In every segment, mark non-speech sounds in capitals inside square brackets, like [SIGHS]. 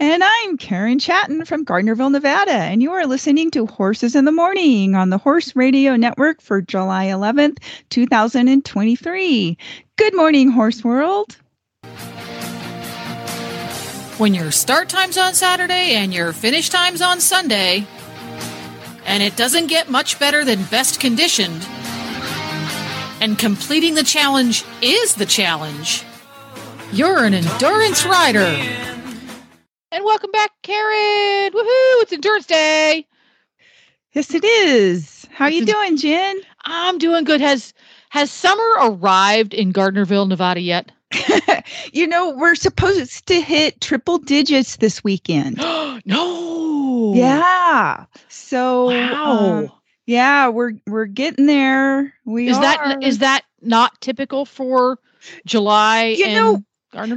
And I'm Karen Chaton from Gardnerville, Nevada, and you are listening to Horses in the Morning on the Horse Radio Network for July 11th, 2023. Good morning, Horse World. When your start time's on Saturday and your finish time's on Sunday, and it doesn't get much better than best conditioned, and completing the challenge is the challenge, you're an endurance rider. And welcome back, Karen. Woohoo! It's Endurance Day. Yes, it is. How are you doing, Jen? I'm doing good. Has has summer arrived in Gardnerville, Nevada yet? [LAUGHS] you know, we're supposed to hit triple digits this weekend. [GASPS] no. Yeah. So Wow. um, yeah, we're we're getting there. We is are. that is that not typical for July You in know,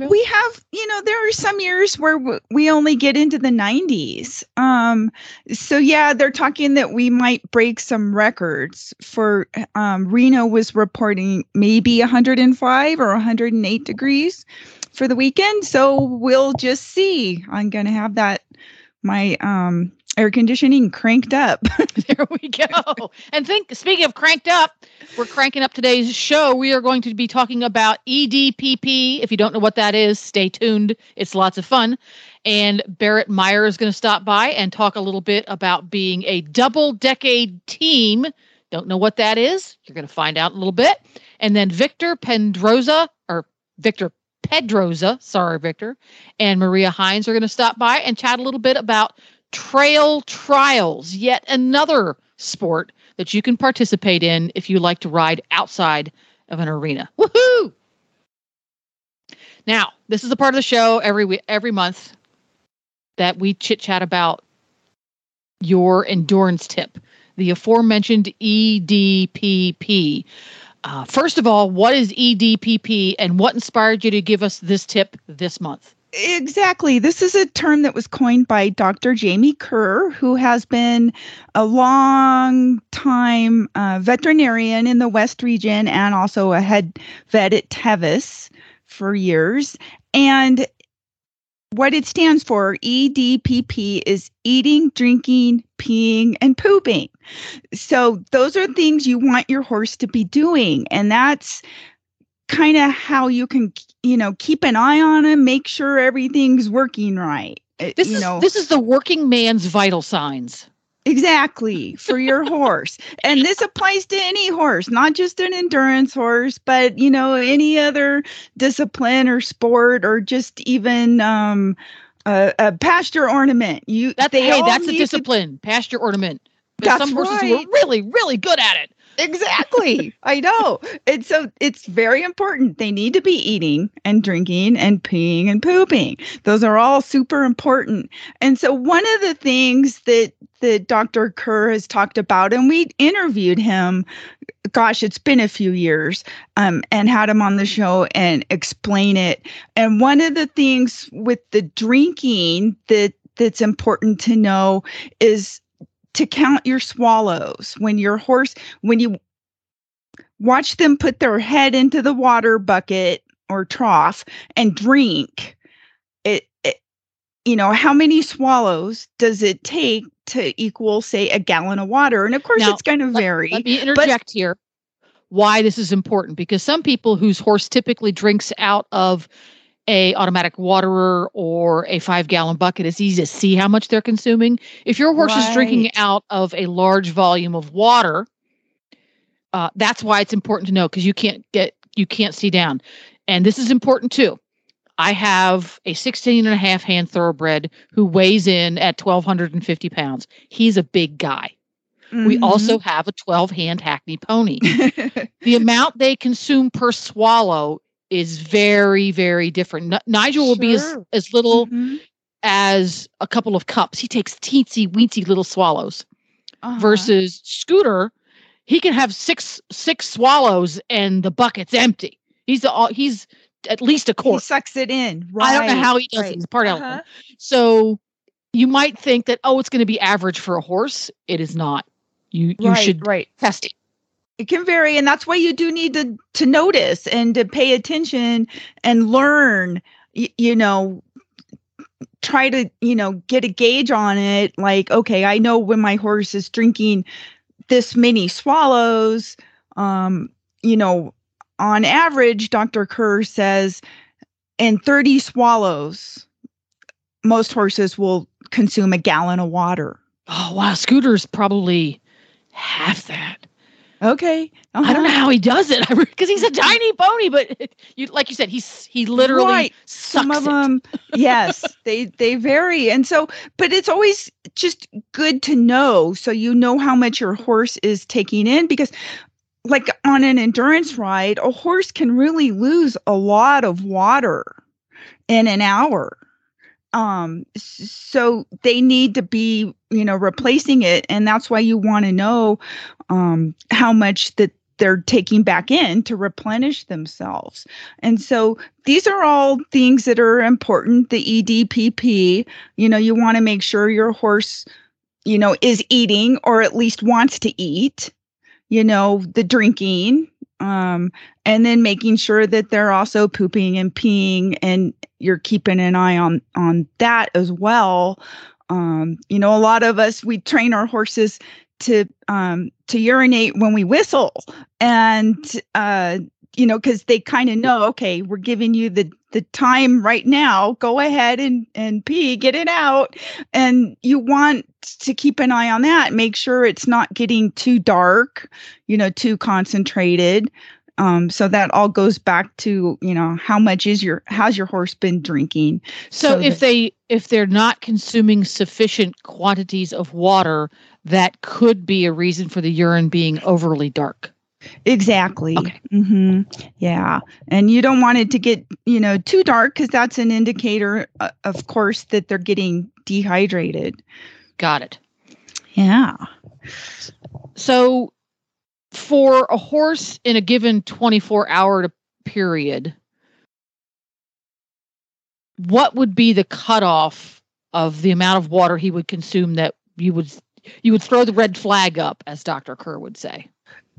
We have you know there are some years where w- we only get into the 90s um so yeah they're talking that we might break some records for um reno was reporting maybe 105 or 108 degrees for the weekend. So we'll just see. I'm gonna have that my um air conditioning cranked up [LAUGHS] there we go. [LAUGHS] and think speaking of cranked up, we're cranking up today's show. We are going to be talking about EDPP. If you don't know what that is, stay tuned. It's lots of fun. And Berit Myer is going to stop by and talk a little bit about being a double decade team. Don't know what that is? You're going to find out a little bit. And then Victor Pendroza or Victor Pedroza, sorry, Victor, and Maria Hines are going to stop by and chat a little bit about trail trials, yet another sport that you can participate in if you like to ride outside of an arena. Woohoo! Now, this is a part of the show every week, every month that we chit chat about your endurance tip, the aforementioned EDPP. Uh, first of all, what is EDPP and what inspired you to give us this tip this month? Exactly. This is a term that was coined by Dr. Jamie Kerr, who has been a long time uh, veterinarian in the West region and also a head vet at Tevis for years. And what it stands for, EDPP, is eating, drinking, peeing, and pooping. So those are things you want your horse to be doing. And that's kind of how you can you know keep an eye on him make sure everything's working right Uh, This you is know this is the working man's vital signs. exactly for your [LAUGHS] horse and this applies to any horse not just an endurance horse but you know any other discipline or sport or just even um a, a pasture ornament you That's hey, that's a need to- discipline. Pasture ornament. There's That's some horses who are really, really good at it. Exactly. I know. And so it's very important. They need to be eating and drinking and peeing and pooping. Those are all super important. And so one of the things that that Dr. Kerr has talked about, and we interviewed him, gosh, it's been a few years, um, and had him on the show and explain it. And one of the things with the drinking that that's important to know is to count your swallows when your horse when you watch them put their head into the water bucket or trough and drink it, it you know how many swallows does it take to equal say a gallon of water and of course Now, it's going to vary Let me interject here. Why this is important because some people whose horse typically drinks out of a automatic waterer or a five gallon bucket, it's easy to see how much they're consuming. If your horse is drinking out of a large volume of water, uh, that's why it's important to know because you can't get you can't see down. And this is important too. I have a 16 and a half hand thoroughbred who weighs in at 1,250 pounds. He's a big guy. We Mhm. also have a 12 hand Hackney pony. [LAUGHS] the amount they consume per swallow is very, very different. N- Nigel will be as, as little Mhm. as a couple of cups. He takes teensy weensy little swallows. Uh-huh. Versus Scooter, he can have six six swallows and the bucket's empty. He's a, he's at least a core. he sucks it in. Right. I don't know how he does right. it. He's part Uh-huh. elephant. So you might think that oh, it's going to be average for a horse. It is not. You you right, should right. test it. It can vary, and that's why you do need to to notice and to pay attention and learn. y- you know, try to you know get a gauge on it. Like, okay, I know when my horse is drinking this many swallows. Um, you know, on average, Dr. Kerr says, in 30 swallows, most horses will consume a gallon of water. Oh wow, Scooter's probably half that. Okay. I don't know uh-huh. how he does it [LAUGHS] because he's a tiny pony, but you like you said, he's he literally Right. some of it. them yes [LAUGHS] they they vary and so but it's always just good to know so you know how much your horse is taking in because like on an endurance ride a horse can really lose a lot of water in an hour um so they need to be you know replacing it and that's why you want to know um how much that they're taking back in to replenish themselves. And so these are all things that are important the edpp you know you want to make sure your horse you know is eating or at least wants to eat you know the drinking um and then making sure that they're also pooping and peeing and you're keeping an eye on on that as well. Um you know a lot of us we train our horses to um to urinate when we whistle and uh you know because they kind of know okay we're giving you the the time right now. Go ahead and and pee get it out. And you want to keep an eye on that. Make sure it's not getting too dark you know too concentrated um so that all goes back to you know how much is your how's your horse been drinking So, so if that- they if they're not consuming sufficient quantities of water, that could be a reason for the urine being overly dark. Exactly. Okay. hmm Yeah. And you don't want it to get, you know, too dark because that's an indicator, uh, of course, that they're getting dehydrated. Got it. Yeah. So for a horse in a given 24 hour period, what would be the cutoff of the amount of water he would consume that you would you would throw the red flag up, as Dr. Kerr would say?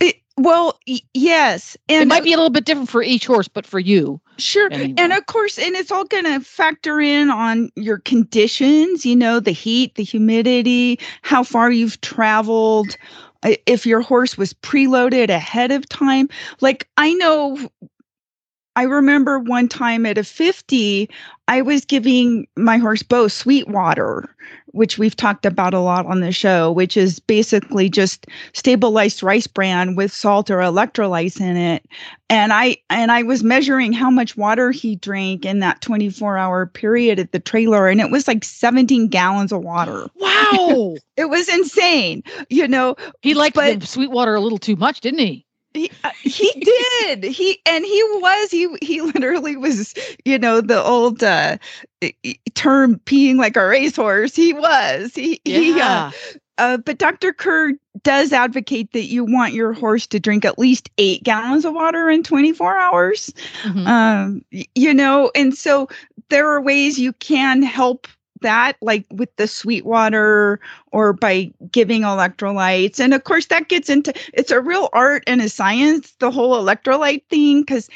It, well, y- yes. And it might be a little bit different for each horse, but for you, Sure. anyway. And of course, and it's all going to factor in on your conditions, you know, the heat, the humidity, how far you've traveled. If your horse was preloaded ahead of time. Like I know, I remember one time at a 50, I was giving my horse Bo sweet water, which we've talked about a lot on the show, which is basically just stabilized rice bran with salt or electrolytes in it. And i and i was measuring how much water he drank in that 24 hour period at the trailer and it was like 17 gallons of water. Wow, [LAUGHS] it was insane you know? He liked But- the sweet water a little too much, didn't he? He, uh, [LAUGHS] he did he and he was he he literally was you know the old uh term peeing like a racehorse he was he he uh, uh, but Dr. Kerr does advocate that you want your horse to drink at least eight gallons of water in 24 hours. Mhm. um you know and so there are ways you can help that like with the sweet water or by giving electrolytes and of course that gets into it's a real art and a science the whole electrolyte thing because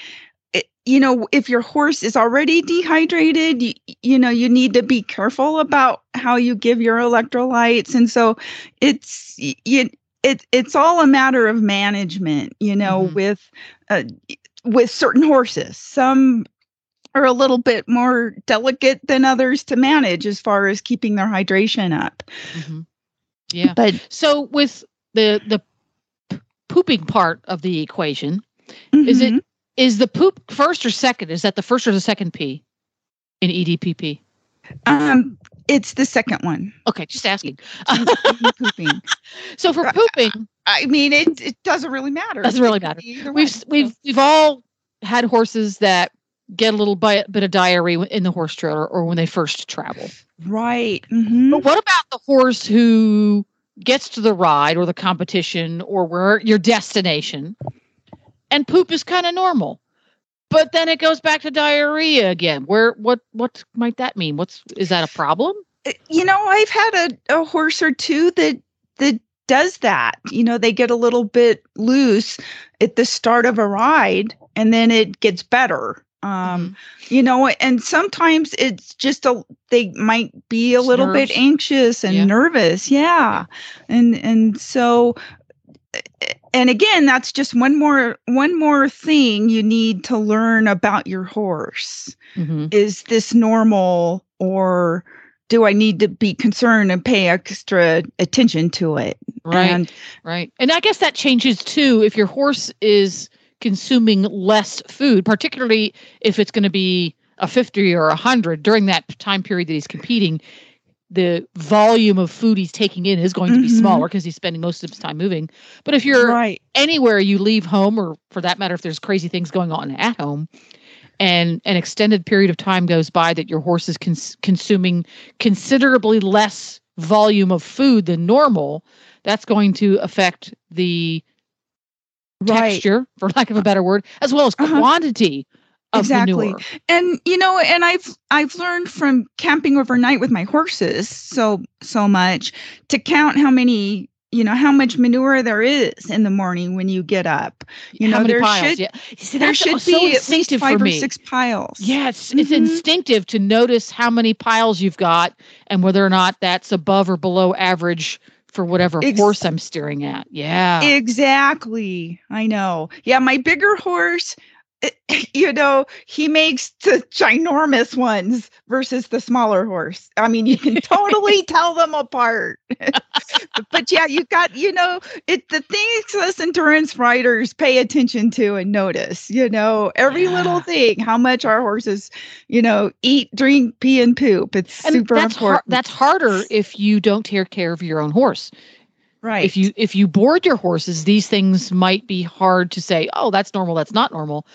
you know if your horse is already dehydrated you, you know you need to be careful about how you give your electrolytes and so it's you it, it's all a matter of management you know Mhm. with uh, with certain horses. Some are a little bit more delicate than others to manage as far as keeping their hydration up. Mhm. Yeah. But So with the the pooping part of the equation, Is it- Mhm. is the poop first or second? Is that the first or the second P in EDPP? um it's the second one. Okay, just asking. [LAUGHS] pooping. So for pooping, I mean it it doesn't really matter. Doesn't really matter. We've we've we've all had horses that get a little bit, bit of diarrhea in the horse trailer or when they first travel. Right. Mhm. But what about the horse who gets to the ride or the competition or where your destination and poop is kind of normal? But then it goes back to diarrhea again. Where what what might that mean? What's is that a problem? Uh, You know, I've had a, a horse or two that that does that. You know, they get a little bit loose at the start of a ride and then it gets better. Um, you know, and sometimes it's just a they might be a little bit anxious and Yeah. nervous. Yeah. And and so and again, that's just one more one more thing you need to learn about your horse Mhm. is this normal or do I need to be concerned and pay extra attention to it? Right. And Right. And I guess that changes too if your horse is consuming less food, particularly if it's going to be a 50 or a 100 during that time period that he's competing. The volume of food he's taking in is going to be Mhm. smaller because he's spending most of his time moving. But if you're right. anywhere you leave home, or for that matter, if there's crazy things going on at home, and an extended period of time goes by that your horse is cons- consuming considerably less volume of food than normal, that's going to affect the Right. texture, for lack of a better word, as well as Uh-huh. quantity of Exactly. manure. And you know, and I've I've learned from camping overnight with my horses so so much to count how many you know how much manure there is in the morning when you get up. You How know, there piles? should yeah. See, there should so be at least instinctive five or six piles. Yeah, it's, it's instinctive to notice how many piles you've got and whether or not that's above or below average for whatever Ex- horse I'm steering at. Yeah. Exactly. I know. Yeah, my bigger horse, [LAUGHS] you know, he makes the ginormous ones versus the smaller horse. I mean, you can totally [LAUGHS] tell them apart. [LAUGHS] but yeah, you got, you know, it the things us endurance riders pay attention to and notice, you know, every little thing, how much our horses, you know, eat, drink, pee, and poop. It's and super that's har- important. that's harder if you don't take care of your own horse. Right. If you if you board your horses, these things might be hard to say, "Oh, that's normal, that's not normal."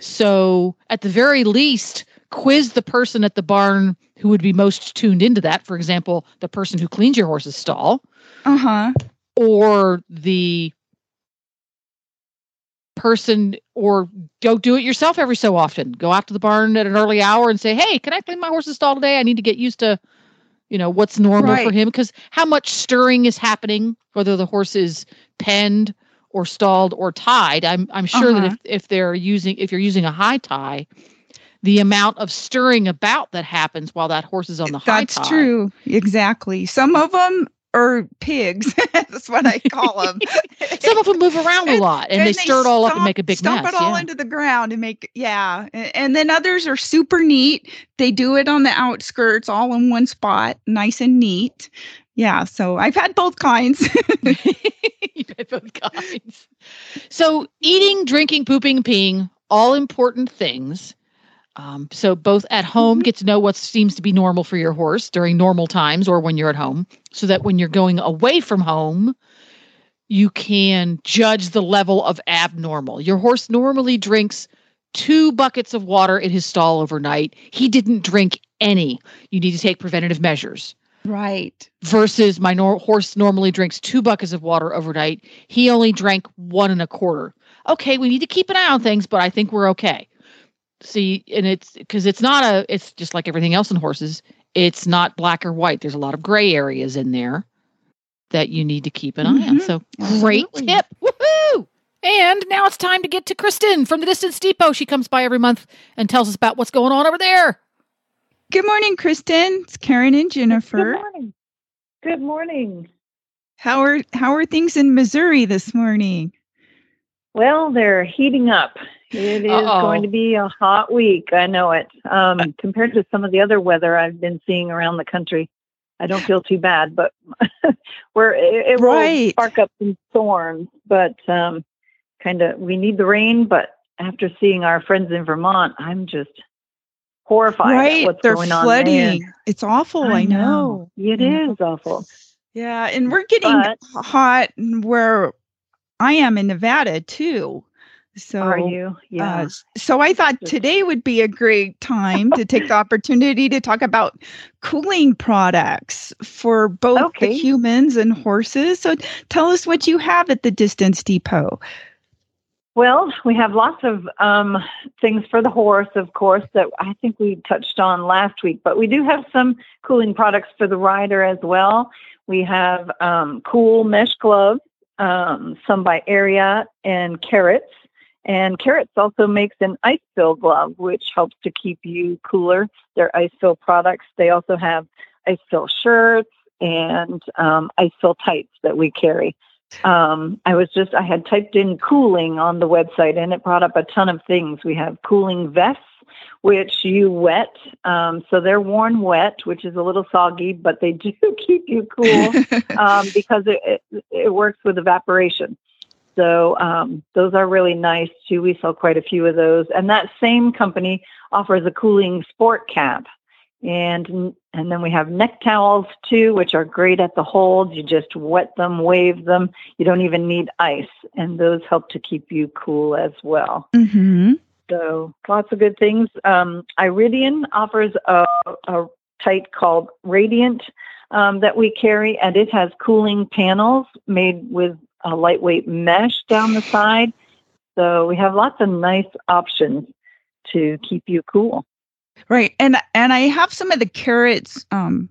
So, at the very least, quiz the person at the barn who would be most tuned into that. For example, the person who cleans your horse's stall uh-huh. or the person or go do it yourself every so often go out to the barn at an early hour and say hey can i clean my horse's stall today i need to get used to you know what's normal for him because how much stirring is happening whether the horse is penned or stalled or tied i'm i'm sure that Uh-huh. if, if they're using if you're using a high tie the amount of stirring about that happens while that horse is on the high tie. That's tie true. Exactly. Some of them are pigs. [LAUGHS] That's what I call them. [LAUGHS] some of them move around a lot and, they stir it all up and make a big stomp mess it all yeah. into the ground and make yeah. A- And then others are super neat. They do it on the outskirts, all in one spot, nice and neat. Yeah. So I've had both kinds. [LAUGHS] You've had both kinds. So, eating, drinking, pooping, peeing, all important things. Um, so, both at home, Mhm. get to know what seems to be normal for your horse during normal times or when you're at home, so that when you're going away from home, you can judge the level of abnormal. Your horse normally drinks two buckets of water in his stall overnight. He didn't drink any. You need to take preventative measures right. versus my nor- horse normally drinks two buckets of water overnight. He only drank one and a quarter. Okay, we need to keep an eye on things, but I think we're okay. See, and it's because it's not a, it's just like everything else in horses. It's not black or white. There's a lot of gray areas in there that you need to keep an eye on. Mhm, So great absolutely. tip. Woohoo! And now it's time to get to Kristen from the Distance Depot. She comes by every month and tells us about what's going on over there. Good morning, Kristen. It's Karen and jennifer Good morning. Good morning. How are how are things in Missouri this morning? Well, they're heating up. It is Uh-oh. going to be a hot week. I know it. Um, compared to some of the other weather I've been seeing around the country, I don't feel too bad. But [LAUGHS] we're it, it will spark up some storms. But um, kind of, we need the rain. But after seeing our friends in Vermont, I'm just horrified at right. what's They're going on flooding. there. It's awful. I, know. It Mhm. is awful. Yeah, and we're getting But- hot where I am in Nevada too. So Are you? Yeah. Uh, so I thought today would be a great time to take the [LAUGHS] opportunity to talk about cooling products for both Okay. the humans and horses. So tell us what you have at the Distance Depot. Well, we have lots of um, things for the horse, of course, that I think we touched on last week, but we do have some cooling products for the rider as well. We have um, cool mesh gloves, um, some by Area, and Kerrits. And Kerrits also makes an Ice Fil glove, which helps to keep you cooler. They're Ice Fil products. They also have Ice Fil shirts and um, Ice Fil tights that we carry. Um, I was just, I had typed in cooling on the website and it brought up a ton of things. We have cooling vests, which you wet. Um, so they're worn wet, which is a little soggy, but they [LAUGHS] do keep you cool [LAUGHS] um, because it, it, it works with evaporation. So um, those are really nice too. We sell quite a few of those. And that same company offers a cooling sport cap. And and then we have neck towels too, which are great at the hold. You just wet them, wave them. You don't even need ice, and those help to keep you cool as well. hmm So lots of good things. Um, Irideon offers a, a tight called Radiant um, that we carry, and it has cooling panels made with a lightweight mesh down the side. So we have lots of nice options to keep you cool. Right. And and I have some of the Kerrits um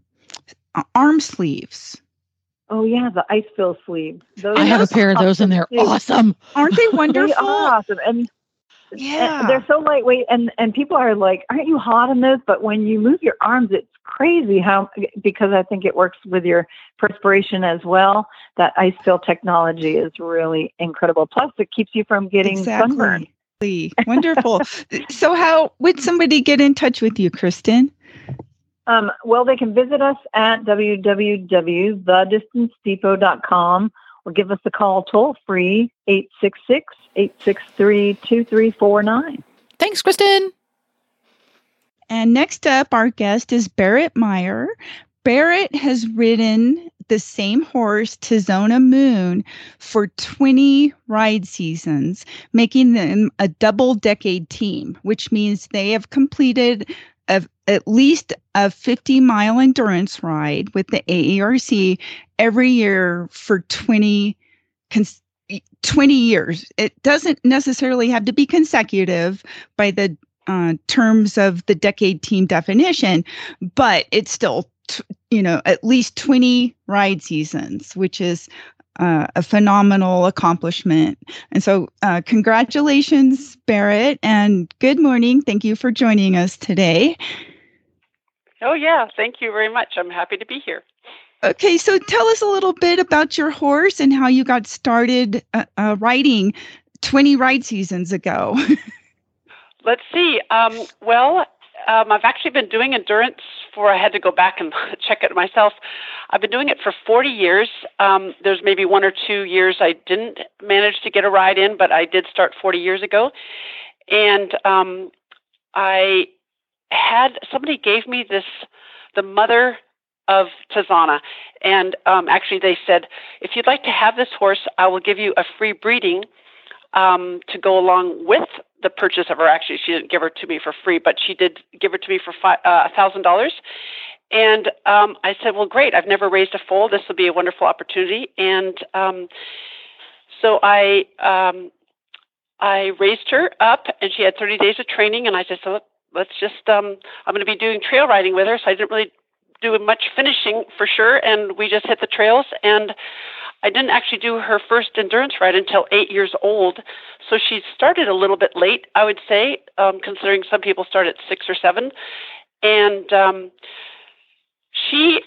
arm sleeves. Oh yeah, the Ice Fil sleeves. Those I have a pair of those and they're awesome, too. awesome. Aren't they [LAUGHS] They wonderful? are awesome, and Yeah. and they're so lightweight. And and people are like, "Aren't you hot in those?" But when you move your arms, it's crazy how because I think it works with your perspiration as well. That Ice Fil technology is really incredible. Plus, it keeps you from getting sunburned. Exactly. Wonderful. [LAUGHS] so how would somebody get in touch with you, Kristen? Um, well, they can visit us at www.thedistancedepot.com or give us a call toll free 866 863 2349. Thanks, Kristen. And next up, our guest is Berit Myer. Berit has ridden the same horse, Tezona Moon, for 20 ride seasons, making them a double decade team, which means they have completed a, at least a 50 mile endurance ride with the AERC every year for 20 cons- 20 years. It doesn't necessarily have to be consecutive by the uh, terms of the decade team definition, but it's still, t- you know, at least 20 ride seasons, which is uh, a phenomenal accomplishment. And so, uh, congratulations, Berit, and good morning. Thank you for joining us today. Oh, yeah. Thank you very much. I'm happy to be here. Okay, so tell us a little bit about your horse and how you got started uh, uh, riding 20 ride seasons ago. [LAUGHS] Let's see. Um, well, um, I've actually been doing endurance for, I had to go back and [LAUGHS] check it myself. I've been doing it for 40 years. Um, there's maybe one or two years I didn't manage to get a ride in, but I did start 40 years ago. And um, I had, somebody gave me this, the mother of Tezona. And um, actually, they said, if you'd like to have this horse, I will give you a free breeding um, to go along with the purchase of her. Actually, she didn't give her to me for free, but she did give her to me for uh, a thousand dollars. And um, I said, "Well, great! I've never raised a foal. This will be a wonderful opportunity." And um, so I um, I raised her up, and she had 30 days of training. And I just thought, let's just um, I'm going to be doing trail riding with her, so I didn't really do much finishing for sure. And we just hit the trails and. I didn't actually do her first endurance ride until eight years old. So she started a little bit late, I would say, um, considering some people start at six or seven. And um, she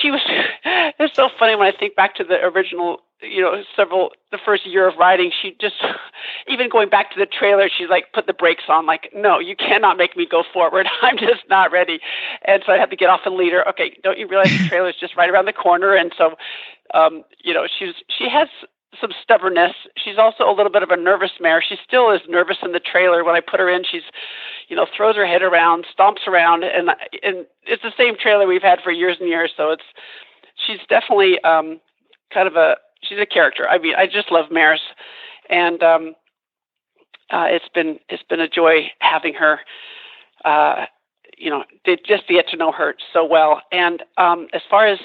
she was [LAUGHS] it's so funny when I think back to the original, you know, several the first year of riding, she just [LAUGHS] even going back to the trailer, she's like put the brakes on, like, no, you cannot make me go forward. [LAUGHS] I'm just not ready. And so I had to get off and lead her. Okay, don't you realize the trailer is just right around the corner? And so um, you know, she's she has some stubbornness. She's also a little bit of a nervous mare. She still is nervous in the trailer. When I put her in, she's, you know, throws her head around, stomps around, and and it's the same trailer we've had for years and years. So it's she's definitely um, kind of a she's a character. I mean, I just love mares, and um, uh, it's been it's been a joy having her. Uh, you know, just to get to know her so well. And um, as far as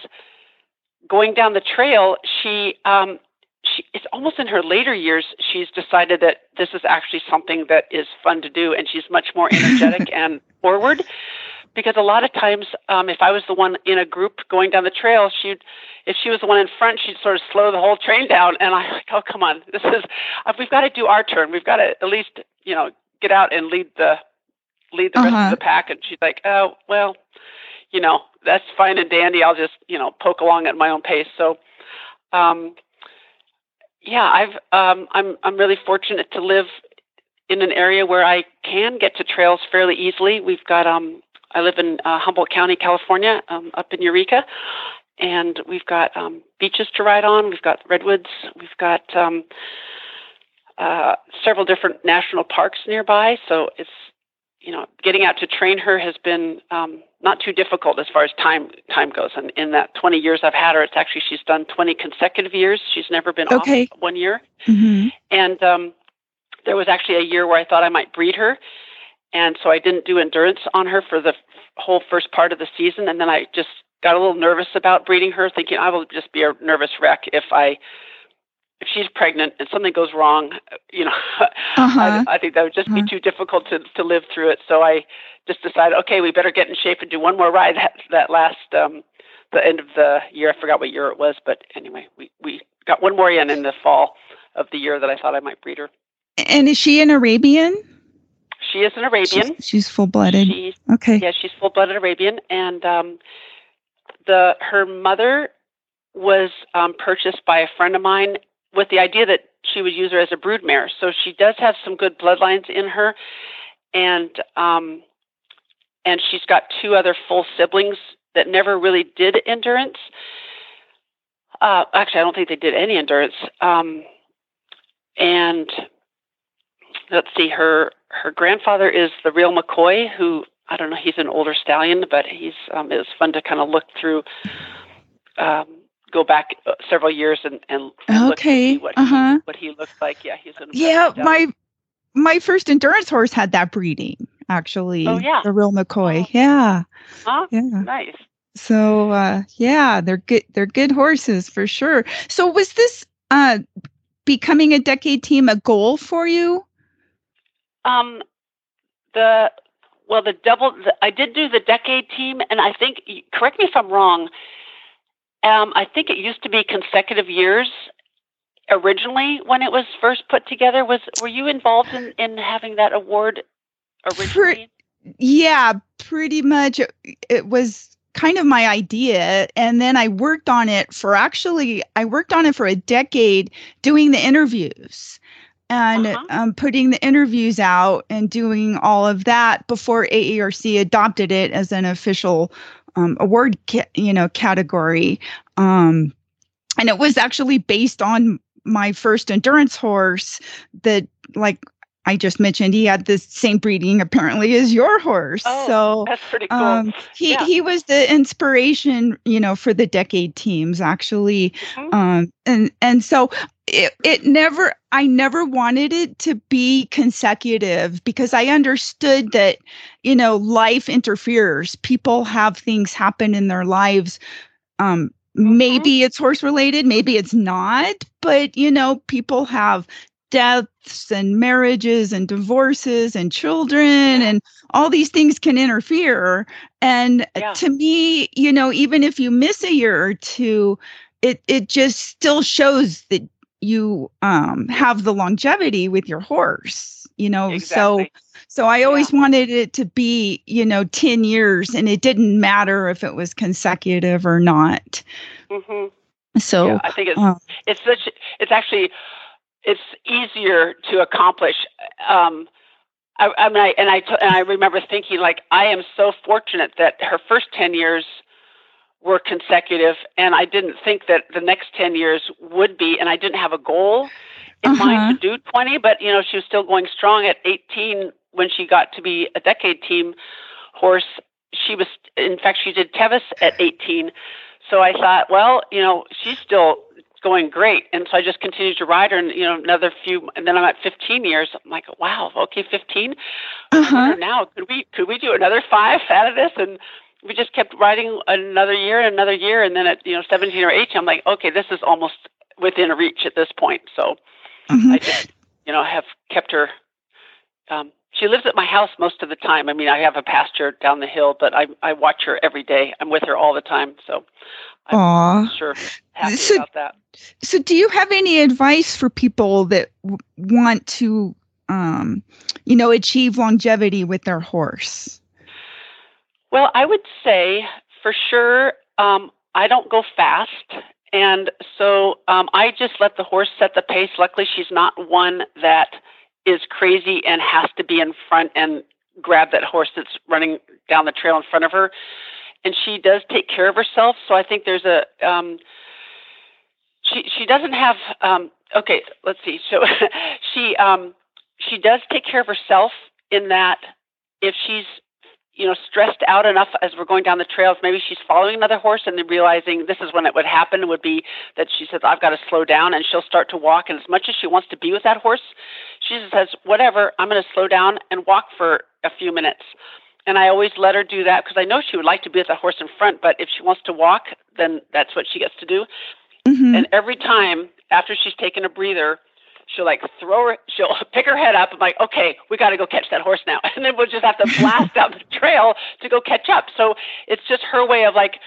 going down the trail, she um, she it's almost in her later years she's decided that this is actually something that is fun to do, and she's much more energetic [LAUGHS] and forward. Because a lot of times, um, if I was the one in a group going down the trail, she'd, if she was the one in front, she'd sort of slow the whole train down. And I'm like, oh, come on, this is, uh, we've got to do our turn. We've got to at least, you know, get out and lead the lead the rest Uh-huh. of the pack. And she's like, oh, well, you know, that's fine and dandy. I'll just, you know, poke along at my own pace. So, um, yeah, I've, um, I'm, I'm really fortunate to live in an area where I can get to trails fairly easily. We've got, um, I live in uh, Humboldt County, California, um, up in Eureka, and we've got um, beaches to ride on. We've got redwoods. We've got um, uh, several different national parks nearby. So it's you know getting out to train her has been um, not too difficult as far as time time goes. And in that 20 years I've had her, it's actually she's done 20 consecutive years. She's never been Okay. off one year. hmm And um, there was actually a year where I thought I might breed her. And so I didn't do endurance on her for the whole first part of the season. And then I just got a little nervous about breeding her, thinking I will just be a nervous wreck if I, if she's pregnant and something goes wrong, you know, [LAUGHS] Uh-huh. I, I think that would just Uh-huh. be too difficult to, to live through it. So I just decided, okay, we better get in shape and do one more ride that, that last, um, the end of the year. I forgot what year it was, but anyway, we, we got one more in in the fall of the year that I thought I might breed her. And is she an Arabian? She is an Arabian. She's, she's full blooded. She's Okay. yeah, she's full blooded Arabian, and um, the her mother was um, purchased by a friend of mine with the idea that she would use her as a broodmare. So she does have some good bloodlines in her, and um, and she's got two other full siblings that never really did endurance. Uh, actually, I don't think they did any endurance. Um, and let's see, her her grandfather is the real McCoy, who I don't know, he's an older stallion, but he's um, it was fun to kind of look through, um, go back uh, several years and and, and look to Okay, see what uh-huh. he what he looked like. Yeah, he's an Yeah, my my first endurance horse had that breeding actually. Oh, yeah. the real McCoy. Oh. Yeah, Huh? yeah. Nice. So uh, yeah, they're good. They're good horses for sure. So was this uh, becoming a decade team a goal for you? Um, the well, the double. The, I did do the decade team, and I think. Correct me if I'm wrong. Um, I think it used to be consecutive years originally when it was first put together. Was were you involved in in having that award originally? Yeah, pretty much. It, it was kind of my idea, and then I worked on it for actually. I worked on it for a decade, doing the interviews and Uh-huh. um, putting the interviews out and doing all of that before AERC adopted it as an official um, award, ca- you know, category. Um, and it was actually based on my first endurance horse that, like I just mentioned, he had the same breeding apparently as your horse. Oh, so That's pretty cool. um, he Yeah. he was the inspiration, you know, for the decade teams actually. Mhm. Um, and and so it it never I never wanted it to be consecutive because I understood that you know life interferes. People have things happen in their lives. Um, Mm-hmm. maybe it's horse related, maybe it's not, but you know, people have deaths and marriages and divorces and children and all these things can interfere. And Yeah. to me you know even if you miss a year or two it it just still shows that you um have the longevity with your horse you know? So exactly. so i always wanted it to be you know 10 years and it didn't matter if it was consecutive or not. Hmm so yeah, I think it's uh, it's such it's actually it's easier to accomplish. Um, I, I mean, I, and I t- and I remember thinking like I am so fortunate that her first ten years were consecutive, and I didn't think that the next ten years would be, and I didn't have a goal in Uh-huh. mind to do twenty, but you know she was still going strong at eighteen when she got to be a decade team horse. She was, in fact, she did Tevis at eighteen. So I thought, well, you know, she's still going great. And so I just continued to ride her, and you know, another few, and then I'm at 15 years. I'm like, wow, okay, 15. Uh-huh. Now, could we could we do another five out of this? And we just kept riding another year, and another year, and then at you know 17 or 18, I'm like, okay, this is almost within reach at this point. So Mhm. I just, you know, have kept her. Um, she lives at my house most of the time. I mean, I have a pasture down the hill, but I I watch her every day. I'm with her all the time, so I'm Aw. sure happy So- about that. So, do you have any advice for people that w- want to, um, you know, achieve longevity with their horse? Well, I would say for sure, um, I don't go fast. And so um, I just let the horse set the pace. Luckily, she's not one that is crazy and has to be in front and grab that horse that's running down the trail in front of her. And she does take care of herself. So I think there's a, um, she, she doesn't have, um, okay, let's see. So [LAUGHS] she, um, she does take care of herself in that if she's you know, stressed out enough as we're going down the trails. Maybe she's following another horse and then realizing this is when it would happen would be that she says, I've got to slow down and she'll start to walk. And as much as she wants to be with that horse, she just says, whatever, I'm going to slow down and walk for a few minutes. And I always let her do that because I know she would like to be with that horse in front, but if she wants to walk, then that's what she gets to do. Mhm. And every time after she's taken a breather, she'll like throw her, she'll [LAUGHS] pick her head up. I'm like, okay, we got to go catch that horse now. [LAUGHS] And then we'll just have to blast down the trail to go catch up. So it's just her way of like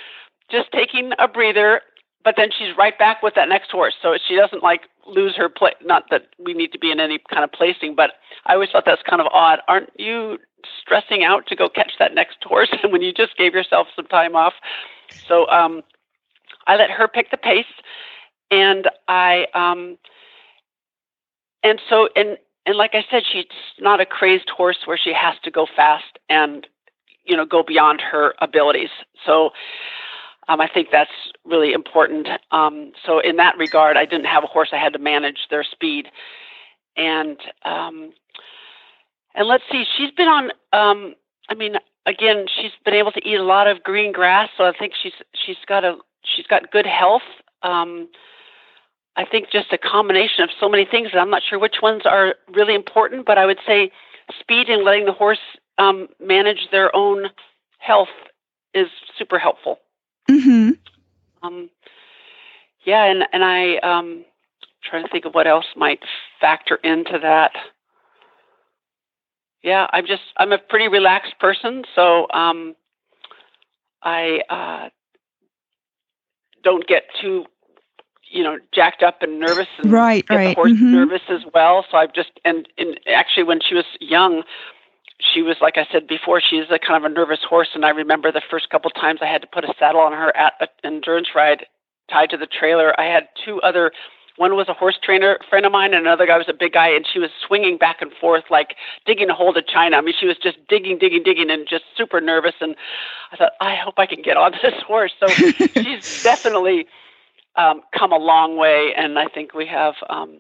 just taking a breather, but then she's right back with that next horse. So she doesn't like lose her play. Not that we need to be in any kind of placing, but I always thought that's kind of odd. Aren't you stressing out to go catch that next horse [LAUGHS] when you just gave yourself some time off? So um, I let her pick the pace, and I um, and so and and like I said, she's not a crazed horse where she has to go fast and you know go beyond her abilities. So um, I think that's really important. Um, so in that regard, I didn't have a horse I had to manage their speed, and um, and let's see, she's been on. Um, I mean, again, she's been able to eat a lot of green grass, so I think she's she's got a she's got good health. I think just a combination of so many things, and I'm not sure which ones are really important, but I would say speed and letting the horse um, manage their own health is super helpful. Mhm. Um, yeah, and and I um, trying to think of what else might factor into that. Yeah, I'm just I'm a pretty relaxed person, so um, I uh, don't get too you know jacked up and nervous and Right, get right. the horse Mhm. nervous as well. So I've just and, and actually when she was young, she was like I said before, she's a kind of a nervous horse, and I remember the first couple times I had to put a saddle on her at an endurance ride tied to the trailer. I had two other. One was a horse trainer friend of mine, and another guy was a big guy, and she was swinging back and forth like digging a hole to China. I mean, she was just digging, digging, digging, and just super nervous. And I thought, I hope I can get on this [LAUGHS] horse. So [LAUGHS] she's definitely um, come a long way, and I think we have, um,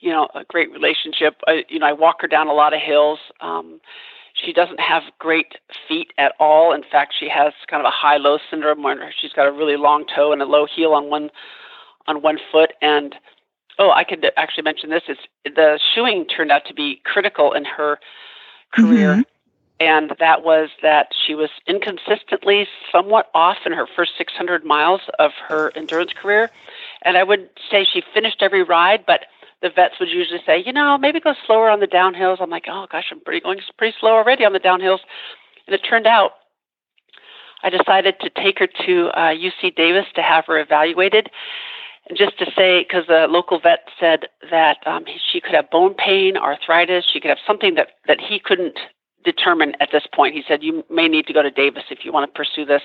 you know, a great relationship. I, you know, I walk her down a lot of hills. Um, she doesn't have great feet at all. In fact, she has kind of a high-low syndrome where she's got a really long toe and a low heel on one on one foot. And oh, I could actually mention this: is the shoeing turned out to be critical in her career. Mhm. And that was that she was inconsistently somewhat off in her first 600 miles of her endurance career. And I would say she finished every ride, but the vets would usually say, you know, maybe go slower on the downhills. I'm like, oh gosh, I'm pretty going pretty slow already on the downhills. And it turned out I decided to take her to uh, UC Davis to have her evaluated. And just to say, because the local vet said that um, she could have bone pain, arthritis, she could have something that, that he couldn't determine at this point. He said, You may need to go to Davis if you want to pursue this.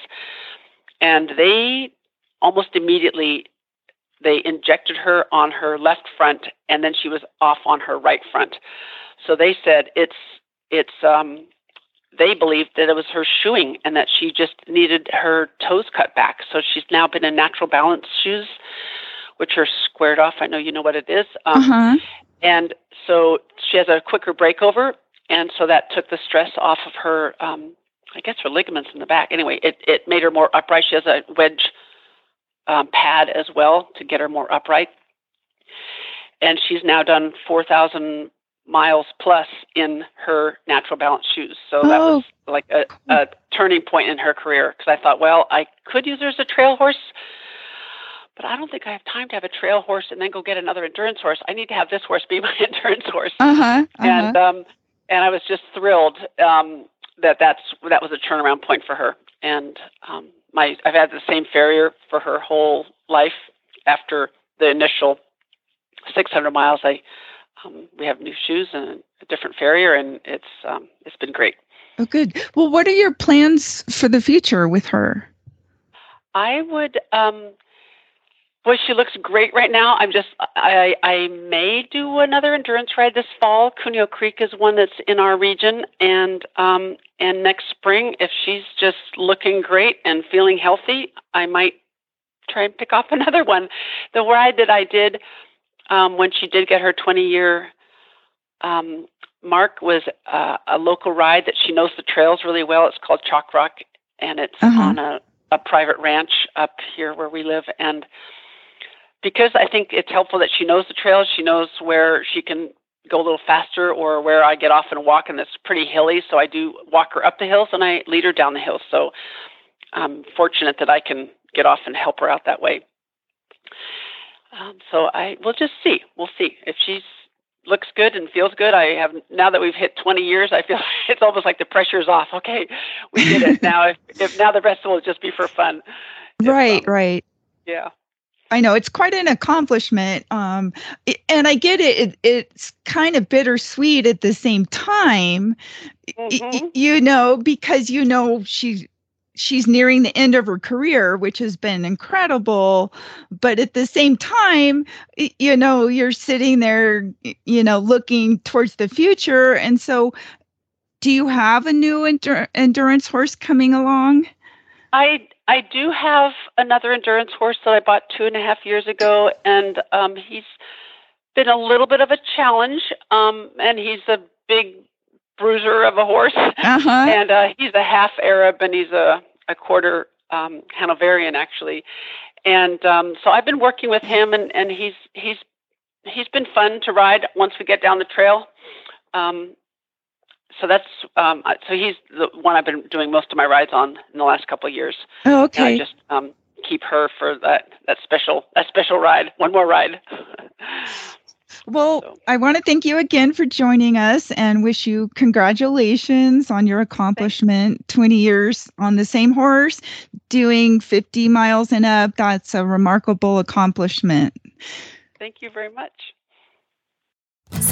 And they almost immediately they injected her on her left front and then she was off on her right front. So they said it's it's um they believed that it was her shoeing and that she just needed her toes cut back. So she's now been in natural balance shoes, which are squared off. I know you know what it is. Um, Uh-huh. and so she has a quicker breakover, and so that took the stress off of her. Um, I guess her ligaments in the back. Anyway, it it made her more upright. She has a wedge um, pad as well to get her more upright. And she's now done 4,000 miles plus in her natural balance shoes. So that Oh, was like a, a turning point in her career because I thought, well, I could use her as a trail horse, but I don't think I have time to have a trail horse and then go get another endurance horse. I need to have this horse be my [LAUGHS] endurance horse. Uh huh. Uh-huh. And um, and I was just thrilled um, that that's that was a turnaround point for her. And um, my I've had the same farrier for her whole life. After the initial 600 miles, I um, we have new shoes and a different farrier, and it's um, it's been great. oh, good. Well, what are your plans for the future with her? I would. Boy, she looks great right now. I'm just. I I may do another endurance ride this fall. Cuneo Creek is one that's in our region, and um, and next spring, if she's just looking great and feeling healthy, I might try and pick off [LAUGHS] another one. The ride that I did um, when she did get her 20 year um, mark was uh, a local ride that she knows the trails really well. It's called Chalk Rock, and it's Uh-huh. on a, a private ranch up here where we live. And because I think it's helpful that she knows the trails, she knows where she can go a little faster or where I get off and walk, and it's pretty hilly. So I do walk her up the hills and I lead her down the hills. So I'm fortunate that I can get off and help her out that way. Um, so I we'll just see. We'll see if she's looks good and feels good. I have now that we've hit 20 years. I feel [LAUGHS] it's almost like the pressure is off. Okay, we did it. now if, if now the rest will just be for fun. If, right, um, right. Yeah. I know it's quite an accomplishment. Um, it- and I get it, it. It's kind of bittersweet at the same time, y- y- you know, because you know she's she's nearing the end of her career, which has been incredible. But at the same time, you know, you're sitting there, you know, looking towards the future. And so, do you have a new endur- endurance horse coming along? I I do have another endurance horse that I bought two and a half years ago, and um, he's been a little bit of a challenge. Um, and he's a big bruiser of a horse, Uh huh. [LAUGHS] and uh, he's a half Arab, and he's a a quarter um, Hanoverian actually. And um, so I've been working with him, and, and he's he's he's been fun to ride once we get down the trail. Um, so that's um, so he's the one I've been doing most of my rides on in the last couple of years. Oh, And I okay. just um, keep her for that that special that special ride, one more ride. [LAUGHS] Well, So- I want to thank you again for joining us and wish you congratulations on your accomplishment. 20 years on the same horse, doing 50 miles and up. That's a remarkable accomplishment. Thank you very much.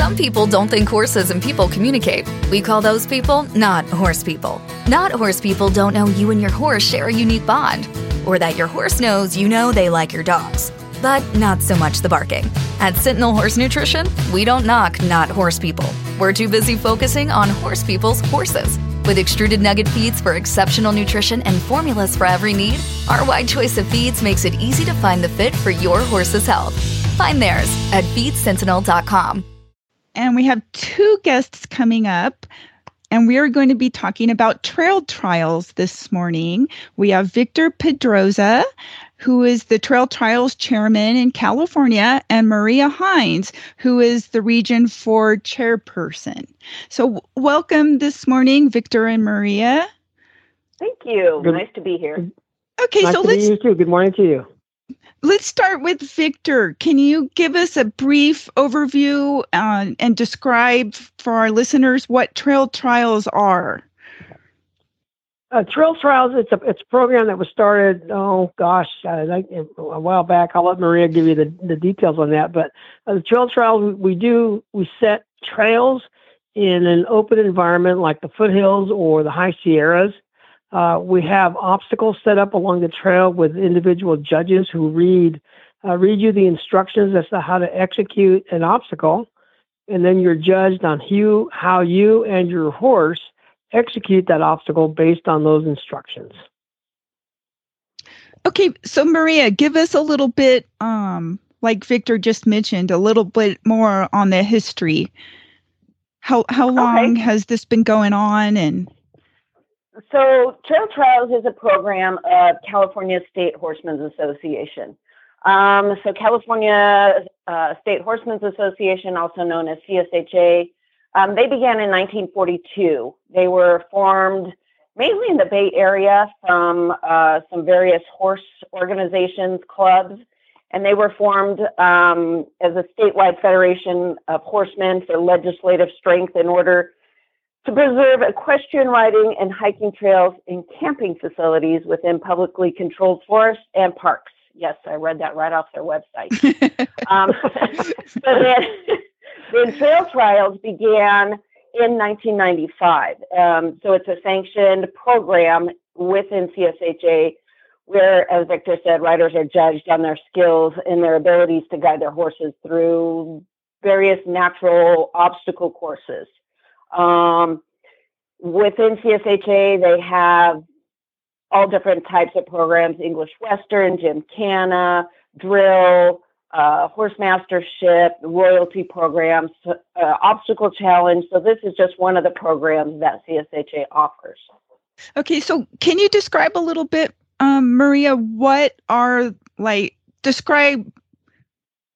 Some people don't think horses and people communicate. We call those people not horse people. Not horse people don't know you and your horse share a unique bond, or that your horse knows you know they like your dogs. But not so much the barking. At Sentinel Horse Nutrition, we don't knock not horse people. We're too busy focusing on horse people's horses. With extruded nugget feeds for exceptional nutrition and formulas for every need, our wide choice of feeds makes it easy to find the fit for your horse's health. Find theirs at feedsentinel.com. And we have two guests coming up. And we are going to be talking about trail trials this morning. We have Victor Pedroza, who is the Trail Trials Chairman in California, and Maria Hines, who is the Region 4 Chairperson. So, w- welcome this morning, Victor and Maria. Thank you. Good- Nice to be here. Okay, nice so to let's meet you too. Good morning to you. Let's start with Victor. Can you give us a brief overview uh, and describe for our listeners what trail trials are? Uh, Trail Trials, it's a it's a program that was started. Oh gosh, a while back. I'll let Maria give you the, the details on that. But uh, the Trail Trials, we do we set trails in an open environment like the foothills or the high Sierras. Uh, we have obstacles set up along the trail with individual judges who read uh, read you the instructions as to how to execute an obstacle, and then you're judged on you, how you and your horse execute that obstacle based on those instructions. Okay, so Maria, give us a little bit, um, like Victor just mentioned, a little bit more on the history. How how long has this been going on? And So, Trail Trials is a program of California State Horsemen's Association. Um, so, California uh, State Horsemen's Association, also known as CSHA, um, they began in 1942. They were formed mainly in the Bay Area from uh, some various horse organizations, clubs, and they were formed um, as a statewide federation of horsemen for legislative strength in order to preserve equestrian riding and hiking trails and camping facilities within publicly controlled forests and parks. Yes, I read that right off their website. [LAUGHS] um, [LAUGHS] but then, then trail trials began in 1995. Um, so it's a sanctioned program within CSHA where, as Victor said, riders are judged on their skills and their abilities to guide their horses through various natural obstacle courses. Um, within CSHA, they have all different types of programs English Western, Gymkhana, drill, uh, horse mastership, royalty programs, uh, obstacle challenge. So, this is just one of the programs that CSHA offers. Okay, so can you describe a little bit, um, Maria, what are like, describe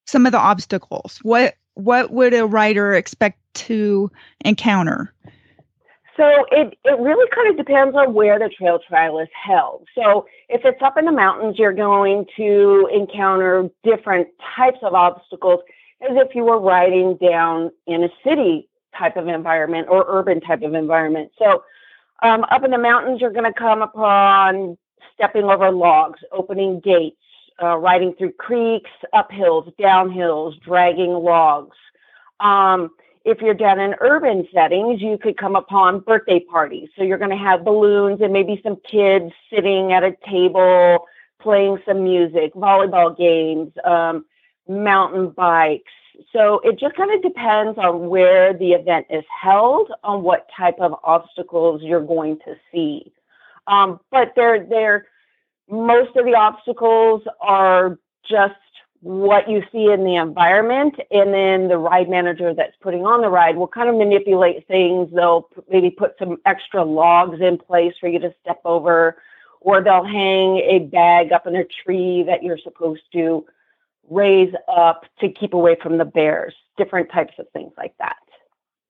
some of the obstacles? What what would a writer expect to encounter? So it, it really kind of depends on where the trail trial is held. So if it's up in the mountains, you're going to encounter different types of obstacles as if you were riding down in a city type of environment or urban type of environment. So um, up in the mountains, you're going to come upon stepping over logs, opening gates, uh, riding through creeks, uphills, downhills, dragging logs. Um, if you're down in urban settings, you could come upon birthday parties. So you're going to have balloons and maybe some kids sitting at a table playing some music, volleyball games, um, mountain bikes. So it just kind of depends on where the event is held, on what type of obstacles you're going to see. Um, but they're, they're, most of the obstacles are just what you see in the environment and then the ride manager that's putting on the ride will kind of manipulate things. They'll maybe put some extra logs in place for you to step over or they'll hang a bag up in a tree that you're supposed to raise up to keep away from the bears different types of things like that.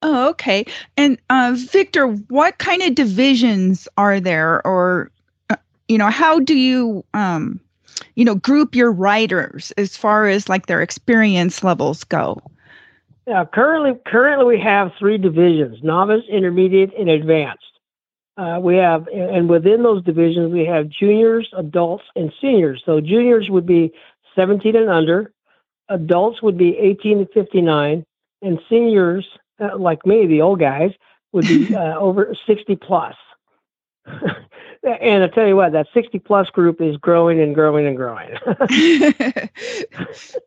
Oh okay. And uh, victor what kind of divisions are there or you know how do you um you know group your riders as far as like their experience levels go? Yeah currently currently we have three divisions novice intermediate and advanced. Uh, we have and within those divisions we have juniors adults and seniors. So juniors would be 17 and under adults would be 18 to 59 and seniors uh, like me the old guys would be [LAUGHS] uh, over 60 plus [LAUGHS] and I tell you what, that 60 plus group is growing and growing and growing. [LAUGHS]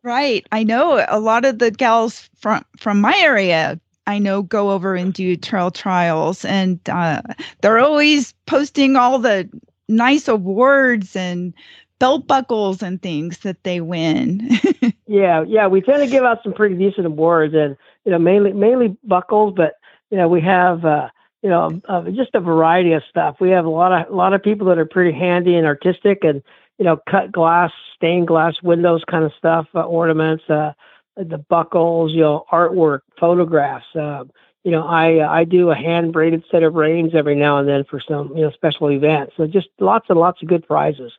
right. I know a lot of the gals from from my area I know go over and do trail trials and uh, they're always posting all the nice awards and belt buckles and things that they win. [LAUGHS] yeah, yeah, we tend to give out some pretty decent awards and you know mainly mainly buckles, but you know we have uh, you know, uh, just a variety of stuff. We have a lot of a lot of people that are pretty handy and artistic, and you know, cut glass, stained glass windows, kind of stuff, uh, ornaments, uh, the buckles, you know, artwork, photographs. Uh, you know, I uh, I do a hand braided set of reins every now and then for some you know special events. So just lots and lots of good prizes.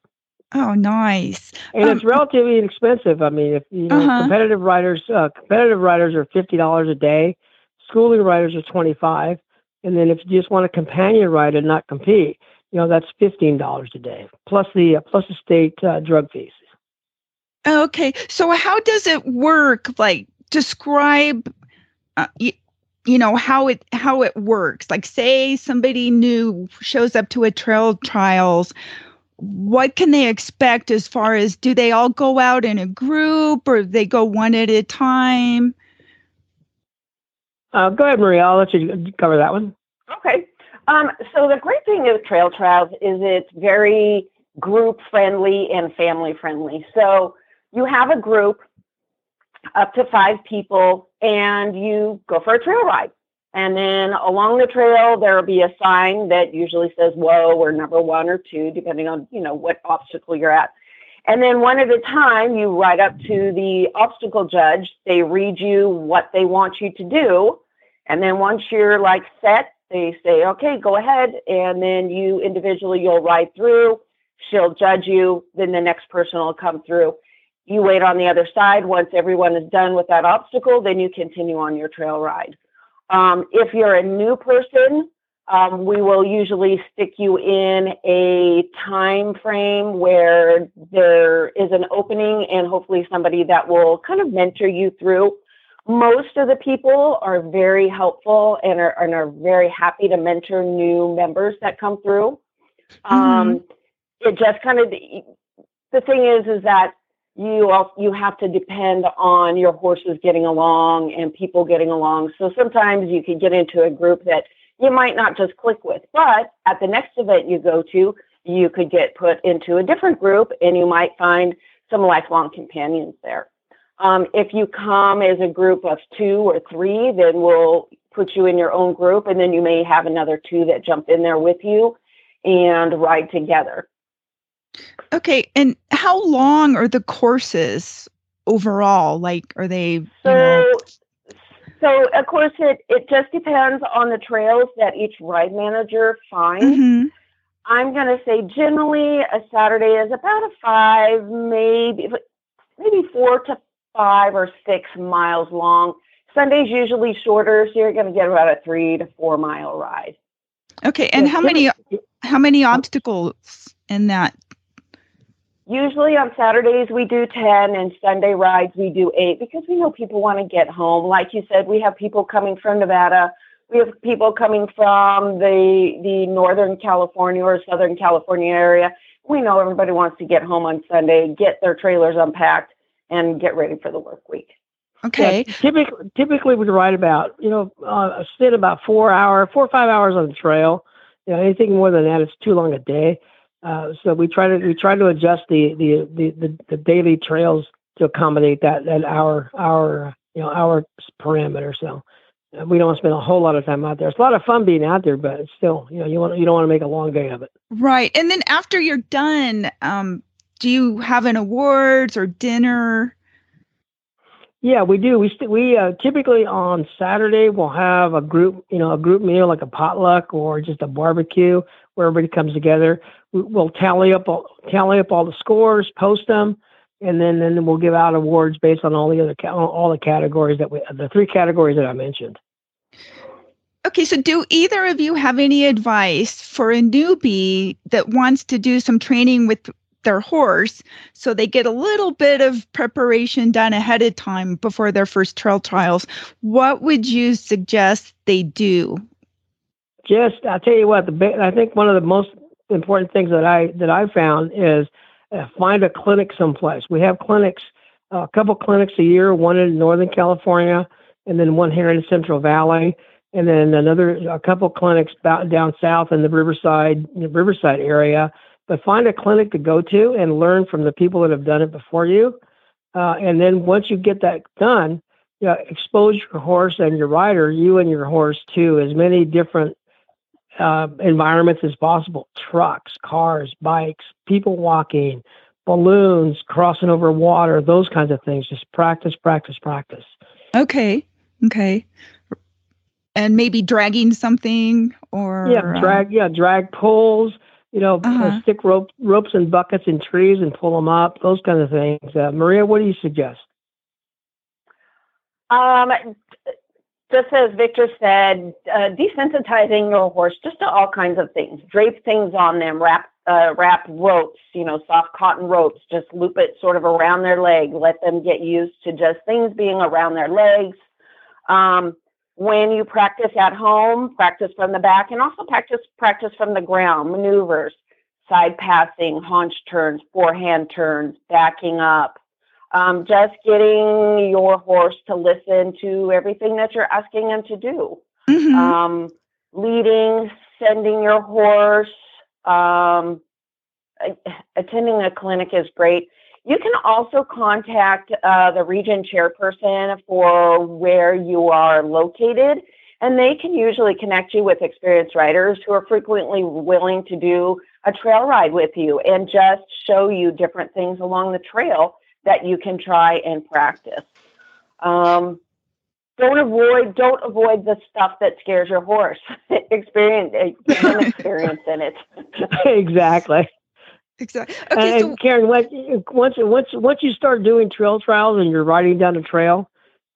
Oh, nice! And um, it's relatively inexpensive. I mean, if you know, uh-huh. competitive riders, uh, competitive riders are fifty dollars a day. Schooling riders are twenty five and then if you just want a companion ride and not compete, you know, that's $15 a day plus the, uh, plus the state uh, drug fees. Okay. So how does it work? Like describe, uh, you, you know, how it, how it works. Like say somebody new shows up to a trail trials, what can they expect as far as do they all go out in a group or they go one at a time? Uh, go ahead, Maria. I'll let you cover that one. Okay. Um, so the great thing with Trail Trials is it's very group friendly and family friendly. So you have a group up to five people and you go for a trail ride. And then along the trail, there will be a sign that usually says whoa or number one or two, depending on, you know, what obstacle you're at. And then one at a time, you ride up to the obstacle judge. They read you what they want you to do. And then once you're like set, they say, okay, go ahead. And then you individually, you'll ride through. She'll judge you. Then the next person will come through. You wait on the other side. Once everyone is done with that obstacle, then you continue on your trail ride. Um, if you're a new person, um, we will usually stick you in a time frame where there is an opening and hopefully somebody that will kind of mentor you through. Most of the people are very helpful and are, and are very happy to mentor new members that come through. Mm-hmm. Um, it just kind of the thing is is that you also, you have to depend on your horses getting along and people getting along. So sometimes you can get into a group that you might not just click with, but at the next event you go to, you could get put into a different group and you might find some lifelong companions there. Um, if you come as a group of two or three, then we'll put you in your own group and then you may have another two that jump in there with you and ride together. Okay, and how long are the courses overall? Like, are they? You So, know, so of course, it, it just depends on the trails that each ride manager finds. mhm. I'm going to say generally a Saturday is about a five, maybe maybe four to five or six miles long. Sunday's usually shorter, so you're going to get about a three to four mile ride. Okay, and how many how many obstacles in that? Usually on Saturdays we do 10 and Sunday rides we do 8 because we know people want to get home. Like you said, we have people coming from Nevada. We have people coming from the the Northern California or Southern California area. We know everybody wants to get home on Sunday, get their trailers unpacked and get ready for the work week. Okay, Yeah, typically, typically we ride about you know uh, sit about four hour, four or five hours on the trail. You know, anything more than that, it's too long a day. Uh, so we try to we try to adjust the the the, the, the daily trails to accommodate that that hour hour you know hour parameter. So uh, we don't spend a whole lot of time out there. It's a lot of fun being out there, but it's still you know you want you don't want to make a long day of it. right. And then after you're done, um, do you have an awards or dinner? Yeah, we do. We st- we uh, typically on Saturday we'll have a group, you know, a group meal like a potluck or just a barbecue where everybody comes together. We, we'll tally up all, tally up all the scores, post them, and then then we'll give out awards based on all the other all the categories that we the three categories that I mentioned. Okay, so do either of you have any advice for a newbie that wants to do some training with their horse so they get a little bit of preparation done ahead of time before their first trail trials? What would you suggest they do? Just I'll tell you what, the I think one of the most important things that I that I found is uh, find a clinic someplace. We have clinics, uh, a couple clinics a year, one in Northern California, and then one here in Central Valley, and then another a couple clinics about down south in the Riverside the Riverside area. But find a clinic to go to and learn from the people that have done it before you, uh, and then once you get that done, you know, expose your horse and your rider, you and your horse, to as many different uh, environments as possible trucks, cars, bikes, people walking, balloons, crossing over water, those kinds of things. Just practice, practice, practice. Okay, okay. And maybe dragging something or Yeah, uh, drag, yeah, drag poles. you know, uh, Uh-huh. stick rope, ropes and buckets in trees and pull them up, those kind of things. Uh, Maria, what do you suggest? Um, just as Victor said, uh, desensitizing your horse just to all kinds of things. Drape things on them, wrap uh, wrap ropes, you know, soft cotton ropes. Just loop it sort of around their leg. Let them get used to just things being around their legs. Um, when you practice at home, practice from the back, and also practice practice from the ground. Maneuvers, side passing, haunch turns, forehand turns, backing up um, just getting your horse to listen to everything that you're asking him to do. mhm. Um, leading, sending your horse, um, attending a clinic is great. You can also contact uh, the region chairperson for where you are located, and they can usually connect you with experienced riders who are frequently willing to do a trail ride with you and just show you different things along the trail that you can try and practice. Um, don't avoid don't avoid the stuff that scares your horse. [LAUGHS] experience [LAUGHS] experience in it. exactly. Exactly. Okay, and, so- Karen, once once once you start doing trail trials and you're riding down a trail,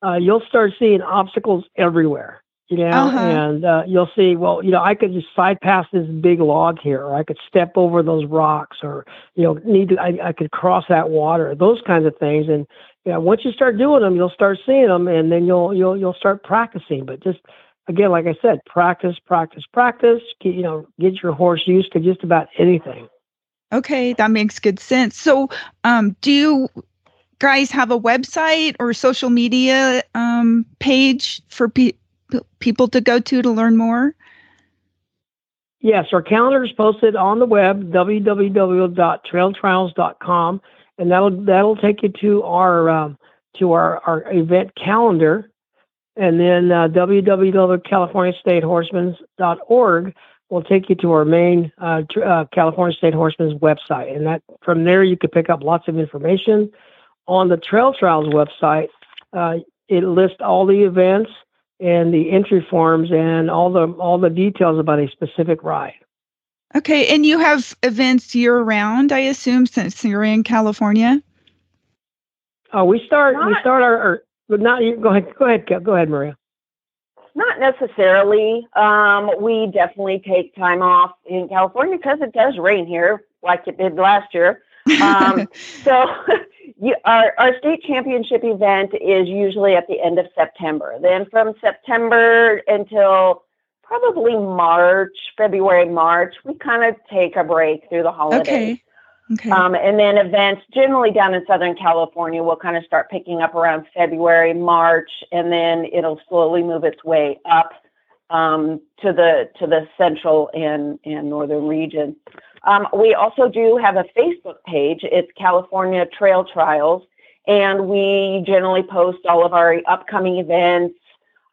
uh, you'll start seeing obstacles everywhere. You know, uh-huh. and uh, you'll see. Well, you know, I could just side pass this big log here, or I could step over those rocks, or you know, need to. I, I could cross that water. Those kinds of things, and yeah, once you start doing them, you'll start seeing them, and then you'll you'll you'll start practicing. But just again, like I said, practice, practice, practice. Get, you know, get your horse used to just about anything. Okay, that makes good sense. So, um, do you guys have a website or social media um, page for pe- people to go to to learn more? Yes, our calendar is posted on the web, www.trailtrials.com and that'll that'll take you to our um, to our, our event calendar, and then uh, www.californiastatehorsemen's.org will take you to our main uh, tr- uh, California State Horsemen's website, and that from there you can pick up lots of information. On the Trail Trials website, uh, it lists all the events and the entry forms and all the all the details about a specific ride. Okay, and you have events year round, I assume, since you're in California. Oh, we start not, we start our, our but not go ahead go ahead go ahead Maria. Not necessarily. Um, we definitely take time off in California because it does rain here, like it did last year. Um, [LAUGHS] so, [LAUGHS] you, our our state championship event is usually at the end of September. Then from September until probably March, February, March, we kind of take a break through the holidays. Okay. Okay. Um, and then events generally down in Southern California will kind of start picking up around February, March, and then it'll slowly move its way up um, to the to the central and and northern region. Um, we also do have a Facebook page. It's California Trail Trials, and we generally post all of our upcoming events,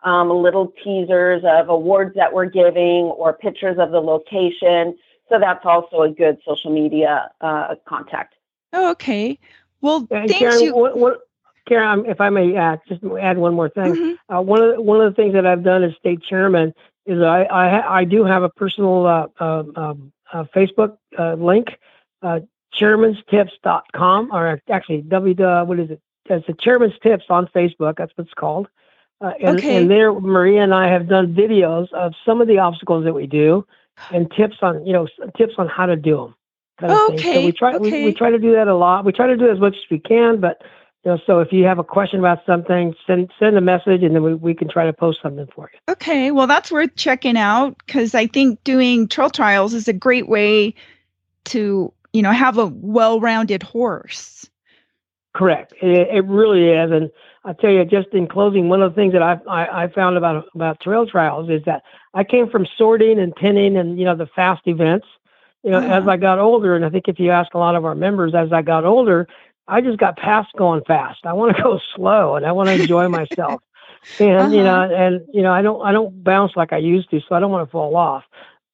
um, little teasers of awards that we're giving or pictures of the location. So that's also a good social media uh, contact. Oh, okay. Well, and thanks Karen, you. What, what, Karen, if I may add, just add one more thing. Mm-hmm. Uh, one of the, one of the things that I've done as state chairman is I I, I do have a personal uh, um, um uh, Facebook uh, link, uh, chairmanstips.com, or actually w what is it? It's the chairman's tips on Facebook. That's what it's called. Uh, and, okay. and there, Maria and I have done videos of some of the obstacles that we do, [SIGHS] and tips on you know tips on how to do them. Kind of okay. So we try okay. we, we try to do that a lot. We try to do as much as we can, but you know, so if you have a question about something, send send a message, and then we, we can try to post something for you. Okay, well that's worth checking out because I think doing trail trials is a great way to you know have a well-rounded horse. Correct. It, it really is, and I'll tell you, just in closing, one of the things that I, I, I found about about trail trials is that I came from sorting and pinning and you know the fast events. You know, uh-huh. as I got older, and I think if you ask a lot of our members, as I got older, I just got past going fast. I want to [LAUGHS] go slow, and I want to enjoy myself. And uh-huh. you know, and you know, I don't I don't bounce like I used to, so I don't want to fall off.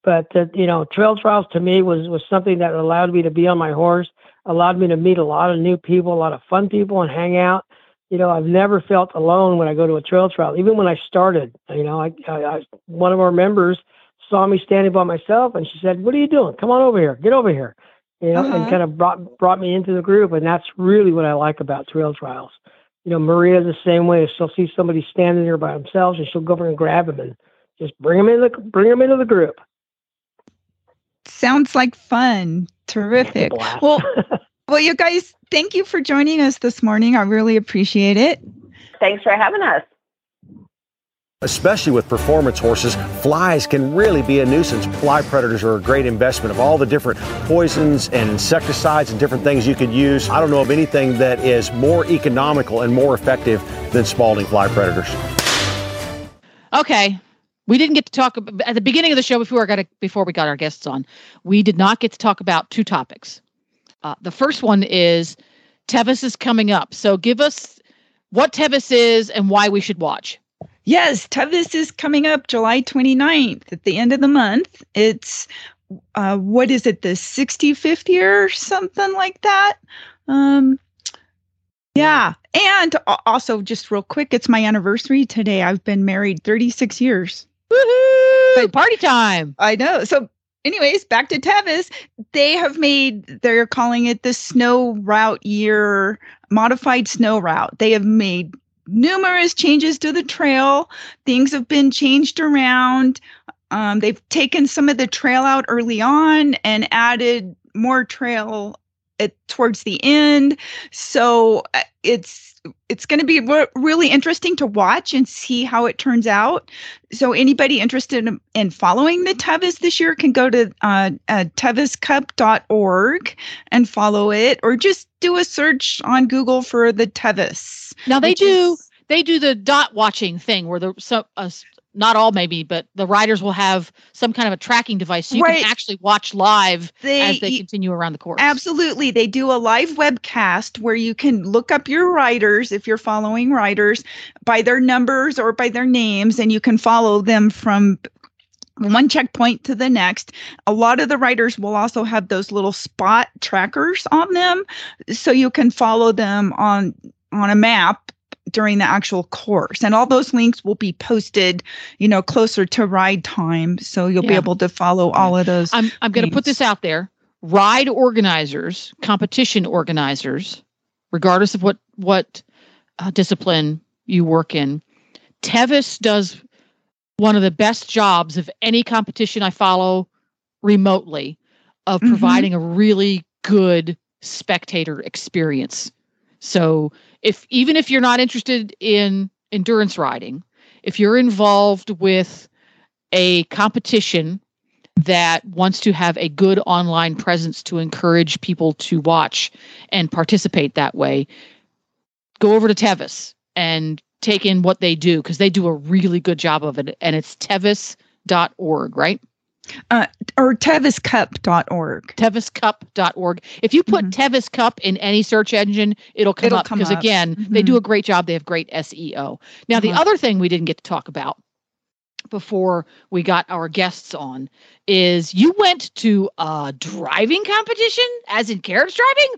But uh, you know, trail trials to me was was something that allowed me to be on my horse, allowed me to meet a lot of new people, a lot of fun people, and hang out you know, I've never felt alone when I go to a trail trial. Even when I started, you know, I, I, I one of our members saw me standing by myself, and she said, "What are you doing? Come on over here. Get over here." You know, uh-huh. and kind of brought brought me into the group, and that's really what I like about trail trials. You know, Maria's the same way. She'll see somebody standing there by themselves, and she'll go over and grab them and just bring them in the bring them into the group. Sounds like fun. Terrific. Well, [LAUGHS] well, you guys, thank you for joining us this morning. I really appreciate it. Thanks for having us. Especially with performance horses, flies can really be a nuisance. Fly predators are a great investment of all the different poisons and insecticides and different things you could use. I don't know of anything that is more economical and more effective than Spalding fly predators. Okay, we didn't get to talk at the beginning of the show before got before we got our guests on. We did not get to talk about two topics. Uh, the first one is Tevis is coming up. So give us what Tevis is and why we should watch. Yes, Tevis is coming up July 29th at the end of the month. It's uh, what is it, the 65th year or something like that? Um, yeah. And also, just real quick, it's my anniversary today. I've been married 36 years. Woohoo! Party time. I know. So, anyways, back to Tevis. They have made, they're calling it the snow route year, modified snow route. They have made numerous changes to the trail. Things have been changed around. Um, they've taken some of the trail out early on and added more trail at, towards the end. So uh, it's it's going to be re- really interesting to watch and see how it turns out. So anybody interested in, in following the Tevis this year can go to uh, uh, teviscup.org and follow it, or just do a search on Google for the Tevis. Now they do is, they do the dot watching thing where the so uh, not all maybe, but the riders will have some kind of a tracking device so you right. can actually watch live they, as they continue around the course. Absolutely. They do a live webcast where you can look up your riders if you're following riders by their numbers or by their names and you can follow them from one checkpoint to the next. A lot of the riders will also have those little spot trackers on them so you can follow them on on a map during the actual course. And all those links will be posted you know closer to ride time. So you'll yeah. be able to follow all of those i'm, I'm going to put this out there. Ride organizers competition organizers regardless of what what uh, discipline you work in tevis does one of the best jobs of any competition i follow remotely of mm-hmm. providing a really good spectator experience. So if even if you're not interested in endurance riding, if you're involved with a competition that wants to have a good online presence to encourage people to watch and participate that way, go over to Tevis and take in what they do because they do a really good job of it. And it's tevis.org, right? Uh, or teviscup.org. Teviscup.org. If you put mm-hmm. Tevis Cup in any search engine, it'll come it'll up because, again, mm-hmm. they do a great job. They have great SEO. Now, uh-huh. the other thing we didn't get to talk about before we got our guests on is you went to a driving competition, as in carriage driving?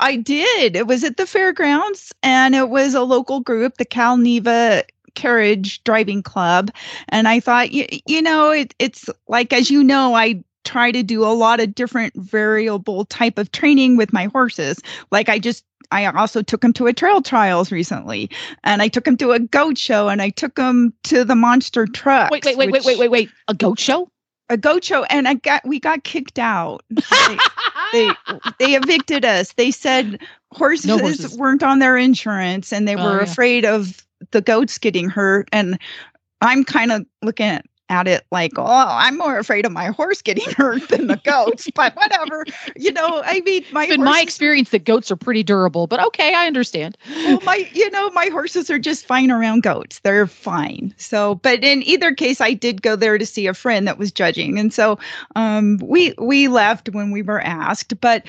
I did. It was at the fairgrounds and it was a local group, the Cal Neva carriage driving club and i thought you, you know it, it's like as you know i try to do a lot of different variable type of training with my horses like i just I also took them to a trail trials recently, and I took them to a goat show, and I took them to the monster truck. Wait, wait, wait, wait, wait, wait, wait! A goat show? A goat show, and I got we got kicked out. they, they, [LAUGHS] they evicted us. They said horses, no horses, weren't on their insurance, and they oh, were yeah. afraid of the goats getting hurt and i'm kind of looking at at it like, oh, I'm more afraid of my horse getting [LAUGHS] hurt than the goats, but whatever. You know, I mean, my in my experience the goats are pretty durable, but okay, I understand. Well, my, you know, my horses are just fine around goats. They're fine. So, but in either case, I did go there to see a friend that was judging, and so um, we we left when we were asked. But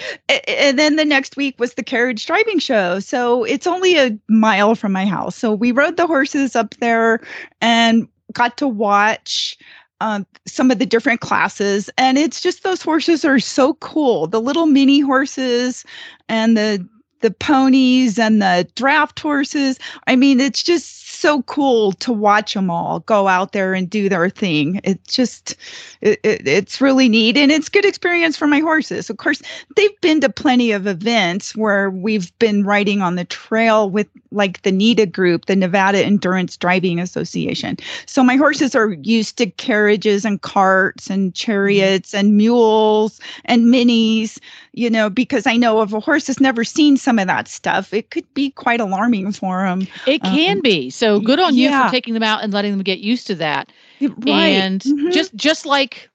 and then the next week was the carriage driving show, so it's only a mile from my house. So we rode the horses up there, and got to watch um, some of the different classes and it's just those horses are so cool. The little mini horses and the the ponies and the draft horses. I mean it's just so cool to watch them all go out there and do their thing. It's just, it, it, it's really neat and it's good experience for my horses. Of course, they've been to plenty of events where we've been riding on the trail with like the NEDA group, the Nevada Endurance Driving Association. So my horses are used to carriages and carts and chariots and mules and minis, you know, because I know if a horse has never seen some of that stuff, it could be quite alarming for them. It can um, be. So so good on you for taking them out and letting them get used to that. Right. And mm-hmm. just just like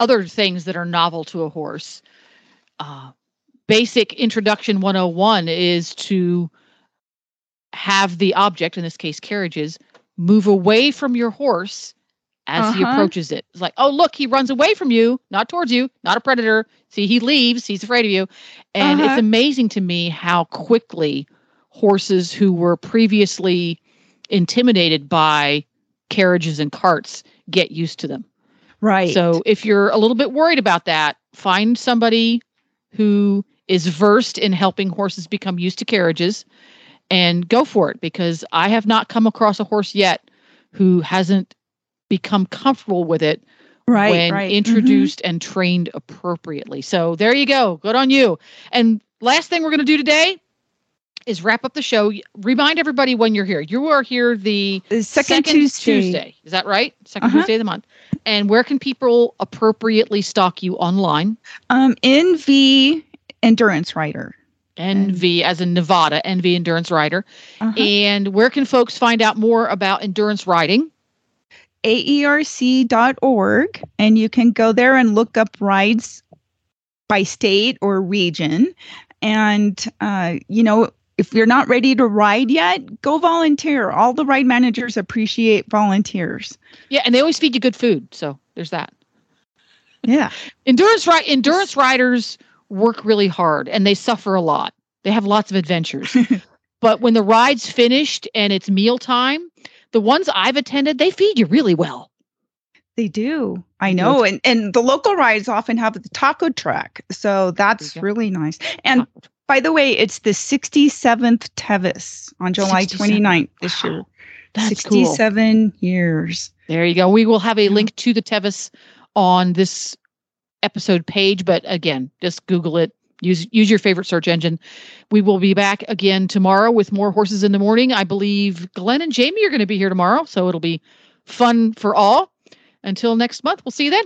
other things that are novel to a horse, uh, basic introduction 101 is to have the object, in this case carriages, move away from your horse as uh-huh. he approaches it. It's like, oh, look, he runs away from you, not towards you, not a predator. See, he leaves, he's afraid of you. And uh-huh. it's amazing to me how quickly horses who were previously intimidated by carriages and carts get used to them. Right. So if you're a little bit worried about that, find somebody who is versed in helping horses become used to carriages and go for it because I have not come across a horse yet who hasn't become comfortable with it right, when right. Mhm. introduced and trained appropriately. So there you go. Good on you. And last thing we're going to do today is wrap up the show. Remind everybody when you're here. You are here the The second, Tuesday. Tuesday. Is that right? 2nd Uh-huh. Tuesday of the month. And where can people appropriately stalk you online? Um, NV Endurance Rider. NV as in Nevada, NV Endurance Rider. Uh-huh. And where can folks find out more about endurance riding? AERC.org, and you can go there and look up rides by state or region. And, uh, you know, if you're not ready to ride yet, go volunteer. All the ride managers appreciate volunteers. Yeah, and they always feed you good food. So there's that. Yeah. [LAUGHS] Endurance ri- endurance riders work really hard and they suffer a lot. They have lots of adventures. [LAUGHS] but when the ride's finished and it's mealtime, the ones I've attended, they feed you really well. They do. I know. And and the local rides often have the taco truck. So that's really nice. And by the way, it's the 67th Tevis on July 67. 29th this year. That's cool. 67 years. There you go. We will have a link to the Tevis on this episode page, but again, just Google it. Use use your favorite search engine. We will be back again tomorrow with more horses in the morning. I believe Glenn and Jamie are going to be here tomorrow, so it'll be fun for all. Until next month, we'll see you then.